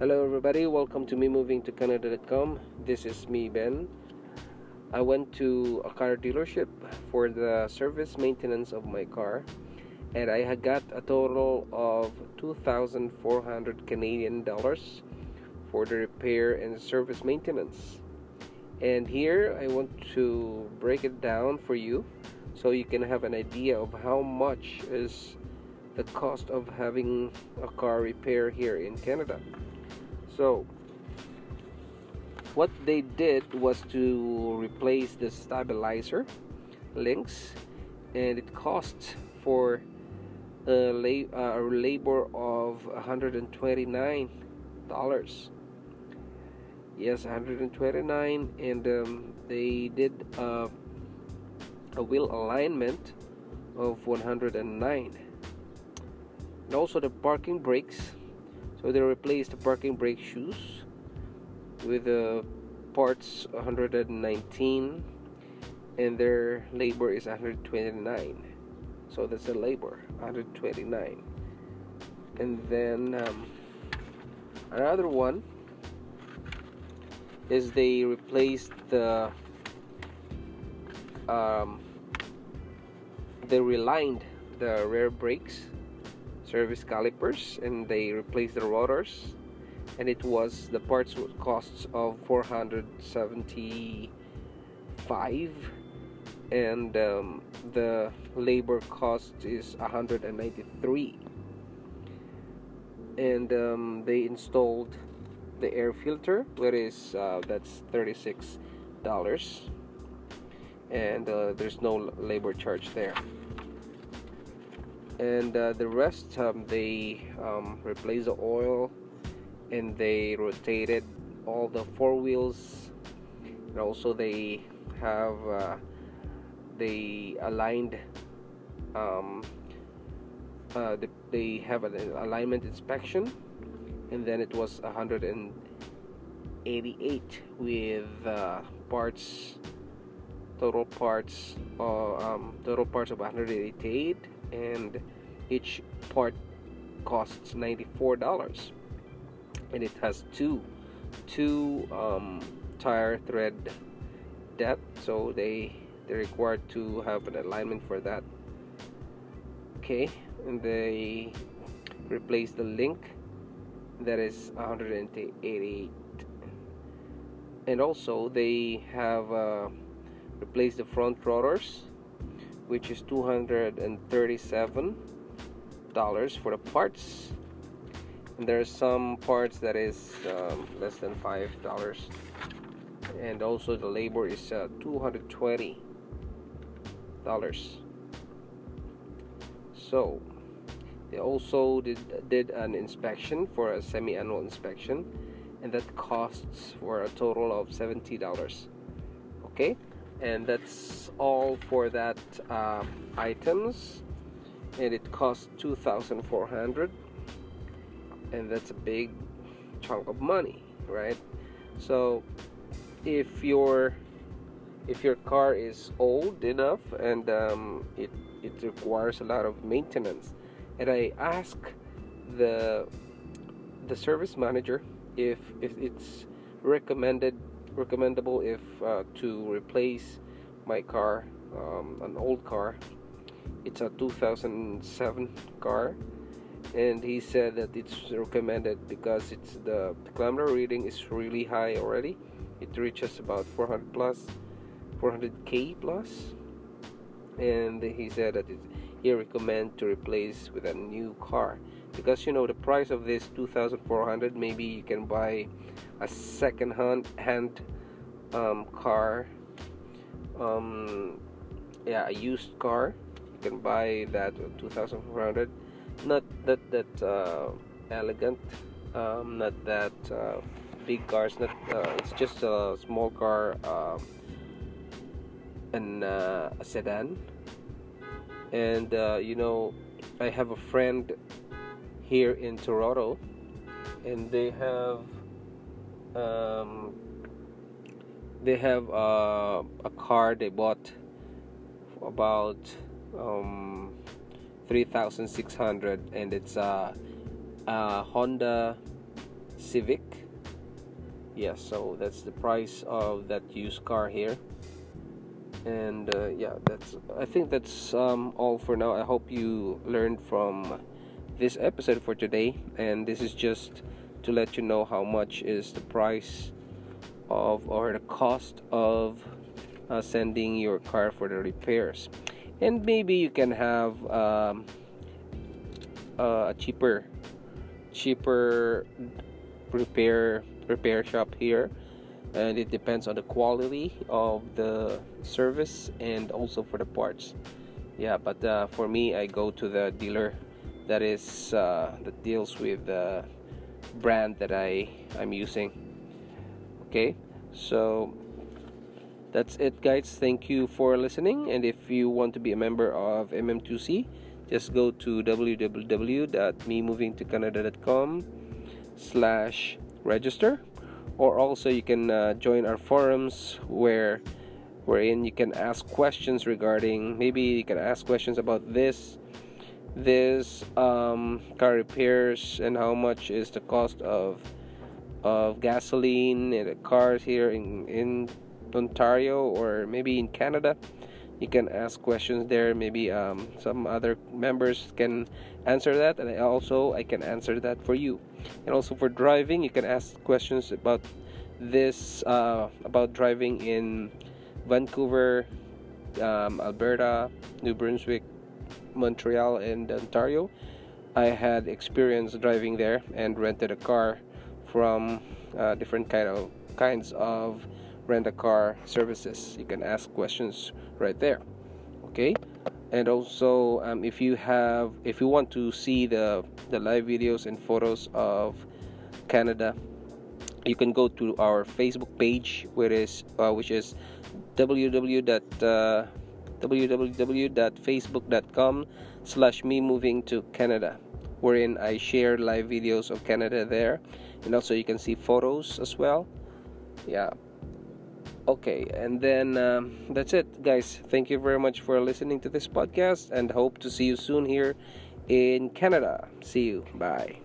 Hello, everybody. Welcome to me moving to Canada.com. This is me, Ben. I went to a car dealership for the service maintenance of my car, and I had got a total of 2,400 Canadian dollars for the repair and service maintenance. And here I want to break it down for you so you can have an idea of how much is the cost of having a car repair here in Canada. So, what they did was to replace the stabilizer links, and it cost for a, la- a labor of 129 dollars. Yes, 129, and um, they did uh, a wheel alignment of 109, and also the parking brakes so they replaced the parking brake shoes with the uh, parts 119 and their labor is 129 so that's the labor 129 and then um, another one is they replaced the um, they relined the rear brakes service calipers and they replaced the rotors. And it was the parts costs of 475 and um, the labor cost is 193 and um, they installed the air filter that is uh, that's 36 dollars. And uh, there's no labor charge there and uh, the rest um, they um, replaced the oil and they rotated all the four wheels. And also they have uh, they aligned um, uh, the, they have an alignment inspection. And then it was 188 with uh, parts total parts uh, um, total parts of 188 and each part costs $94 and it has two two um, tire thread depth so they they're required to have an alignment for that. Okay and they replace the link that is 188 and also they have uh, replaced the front rotors which is 237 dollars for the parts. And there are some parts that is um, less than five dollars. And also the labor is uh, 220 dollars. So they also did did an inspection for a semi-annual inspection and that costs for a total of 70 dollars. Okay and that's all for that uh, items. And it costs 2400 and that's a big chunk of money right? So if your if your car is old enough and um, it it requires a lot of maintenance and I ask the the service manager if if it's recommended recommendable if uh, to replace my car, um, an old car. It's a 2007 car, and he said that it's recommended because it's the, kilometer reading is really high already. It reaches about 400 plus, 400k plus, and he said that it, he recommend to replace with a new car because you know the price of this 2400 maybe you can buy a second hand hand um, car. Um, yeah a used car. You can buy that 2400 not that that uh, elegant um, not that uh, big cars not uh, it's just a small car um, and uh, a sedan. And uh, you know I have a friend here in Toronto and they have um, they have uh, a car they bought about um, 3600 and it's a, a Honda Civic. Yeah, so that's the price of that used car here. And uh, yeah, that's. I think that's um, all for now. I hope you learned from this episode for today. And this is just to let you know how much is the price of or the cost of uh, sending your car for the repairs and maybe you can have um, a cheaper cheaper repair repair shop here and it depends on the quality of the service and also for the parts yeah but uh, for me I go to the dealer that is uh, that deals with the brand that I I'm using. Okay? So that's it guys. Thank you for listening. And if you want to be a member of mm2c just go to www.memovingtocanada.com slash register. Or also you can uh, join our forums where wherein you can ask questions regarding maybe you can ask questions about this this um, car repairs and how much is the cost of of gasoline in the cars here in in Ontario or maybe in Canada. You can ask questions there. Maybe um, some other members can answer that, and also I can answer that for you. And also for driving, you can ask questions about this uh, about driving in Vancouver, um, Alberta, New Brunswick, Montreal, and Ontario. I had experience driving there and rented a car from uh, different kind of kinds of rent a car services you can ask questions right there okay and also um, if you have if you want to see the the live videos and photos of Canada you can go to our Facebook page which is uh, which is www. Uh, www.facebook.com slash me moving to Canada wherein I share live videos of Canada there. And also you can see photos as well. Yeah. Okay and then um, that's it guys. Thank you very much for listening to this podcast and hope to see you soon here in canada. See you. Bye